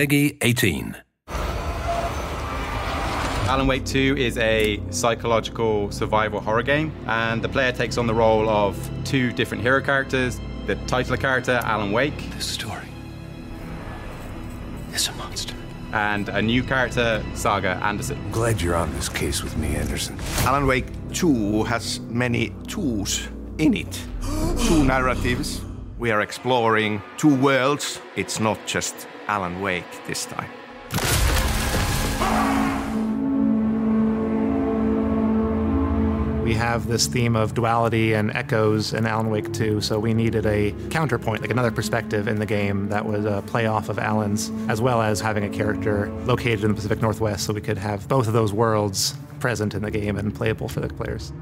PEGI 18. Alan Wake 2 is a psychological survival horror game, and the player takes on the role of two different hero characters. The titular character, Alan Wake. This story is a monster. And a new character, Saga Anderson. Glad you're on this case with me, Anderson. Alan Wake 2 has many tools in it. two narratives. We are exploring two worlds. It's not just Alan Wake this time. We have this theme of duality and echoes in Alan Wake 2, so we needed a counterpoint, like another perspective in the game that would uh, play off of Alan's, as well as having a character located in the Pacific Northwest, so we could have both of those worlds present in the game and playable for the players.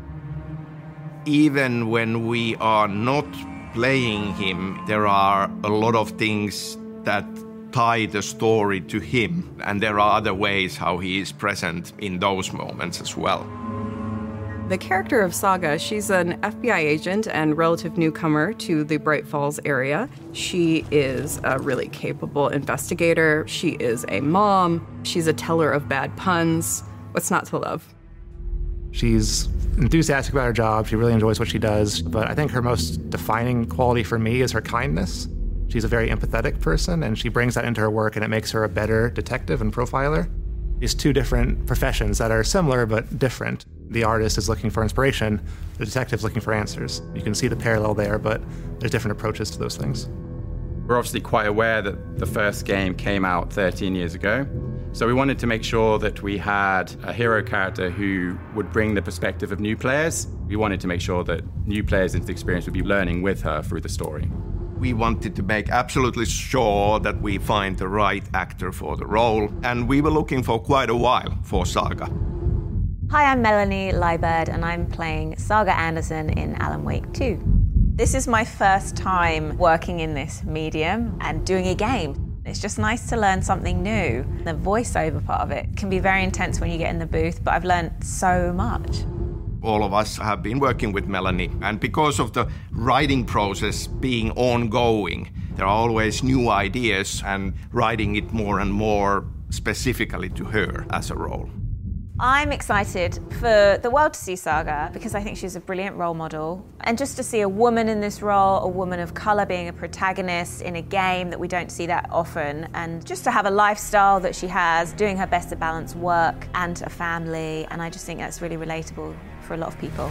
Even when we are not playing him, there are a lot of things that tie the story to him, and there are other ways how he is present in those moments as well. The character of Saga, she's an FBI agent and relative newcomer to the Bright Falls area. She is a really capable investigator. She is a mom. She's a teller of bad puns. What's not to love? She's enthusiastic about her job. She really enjoys what she does. But I think her most defining quality for me is her kindness. She's a very empathetic person, and she brings that into her work, and it makes her a better detective and profiler. These two different professions that are similar but different. The artist is looking for inspiration, the detective's looking for answers. You can see the parallel there, but there's different approaches to those things. We're obviously quite aware that the first game came out 13 years ago. So we wanted to make sure that we had a hero character who would bring the perspective of new players. We wanted to make sure that new players into the experience would be learning with her through the story. We wanted to make absolutely sure that we find the right actor for the role, and we were looking for quite a while for Saga. Hi, I'm Melanie Liburd, and I'm playing Saga Anderson in Alan Wake 2. This is my first time working in this medium and doing a game. It's just nice to learn something new. The voiceover part of it can be very intense when you get in the booth, but I've learned so much. All of us have been working with Melanie, and because of the writing process being ongoing, there are always new ideas and writing it more and more specifically to her as a role. I'm excited for the world to see Saga because I think she's a brilliant role model. And just to see a woman in this role, a woman of colour being a protagonist in a game that we don't see that often, and just to have a lifestyle that she has, doing her best to balance work and a family. And I just think that's really relatable for a lot of people.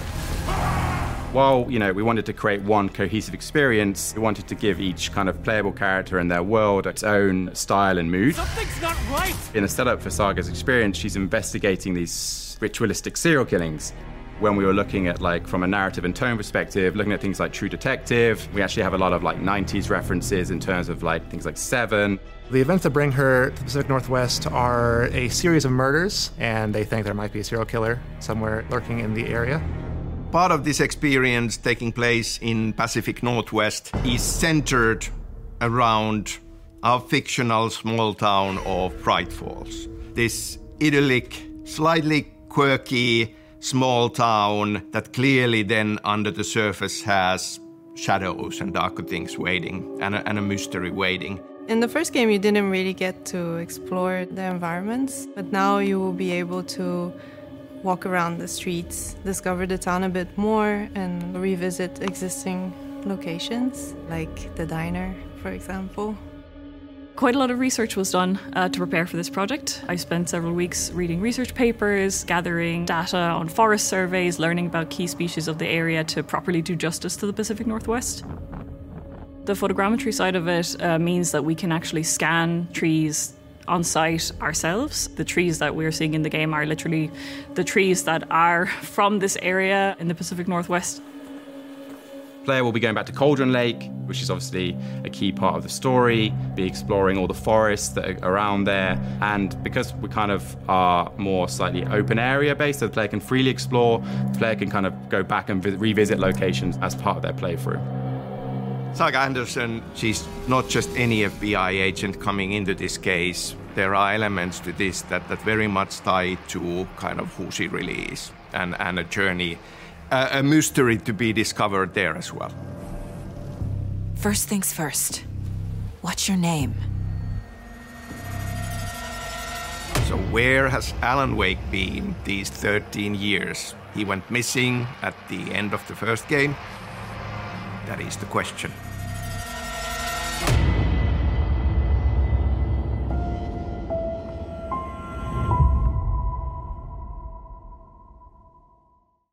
While, you know, we wanted to create one cohesive experience, we wanted to give each kind of playable character and their world its own style and mood. Something's not right! In a setup for Saga's experience, she's investigating these ritualistic serial killings. When we were looking at, like, from a narrative and tone perspective, looking at things like True Detective, we actually have a lot of, like, 90s references in terms of, like, things like Seven. The events that bring her to the Pacific Northwest are a series of murders, and they think there might be a serial killer somewhere lurking in the area. Part of this experience taking place in Pacific Northwest is centered around our fictional small town of Bright Falls. This idyllic, slightly quirky small town that clearly then under the surface has shadows and darker things waiting and a, and a mystery waiting. In the first game, you didn't really get to explore the environments, but now you will be able to walk around the streets, discover the town a bit more, and revisit existing locations, like the diner, for example. Quite a lot of research was done uh, to prepare for this project. I spent several weeks reading research papers, gathering data on forest surveys, learning about key species of the area to properly do justice to the Pacific Northwest. The photogrammetry side of it uh, means that we can actually scan trees on site ourselves. The trees that we're seeing in the game are literally the trees that are from this area in the Pacific Northwest. Player will be going back to Cauldron Lake, which is obviously a key part of the story, be exploring all the forests that are around there. And because we kind of are more slightly open area based, so the player can freely explore, the player can kind of go back and vi- revisit locations as part of their playthrough. Saga Anderson, she's not just any FBI agent coming into this case. There are elements to this that, that very much tie to kind of who she really is and, and a journey, a, a mystery to be discovered there as well. First things first. What's your name? So, where has Alan Wake been these 13 years? He went missing at the end of the first game. That is the question.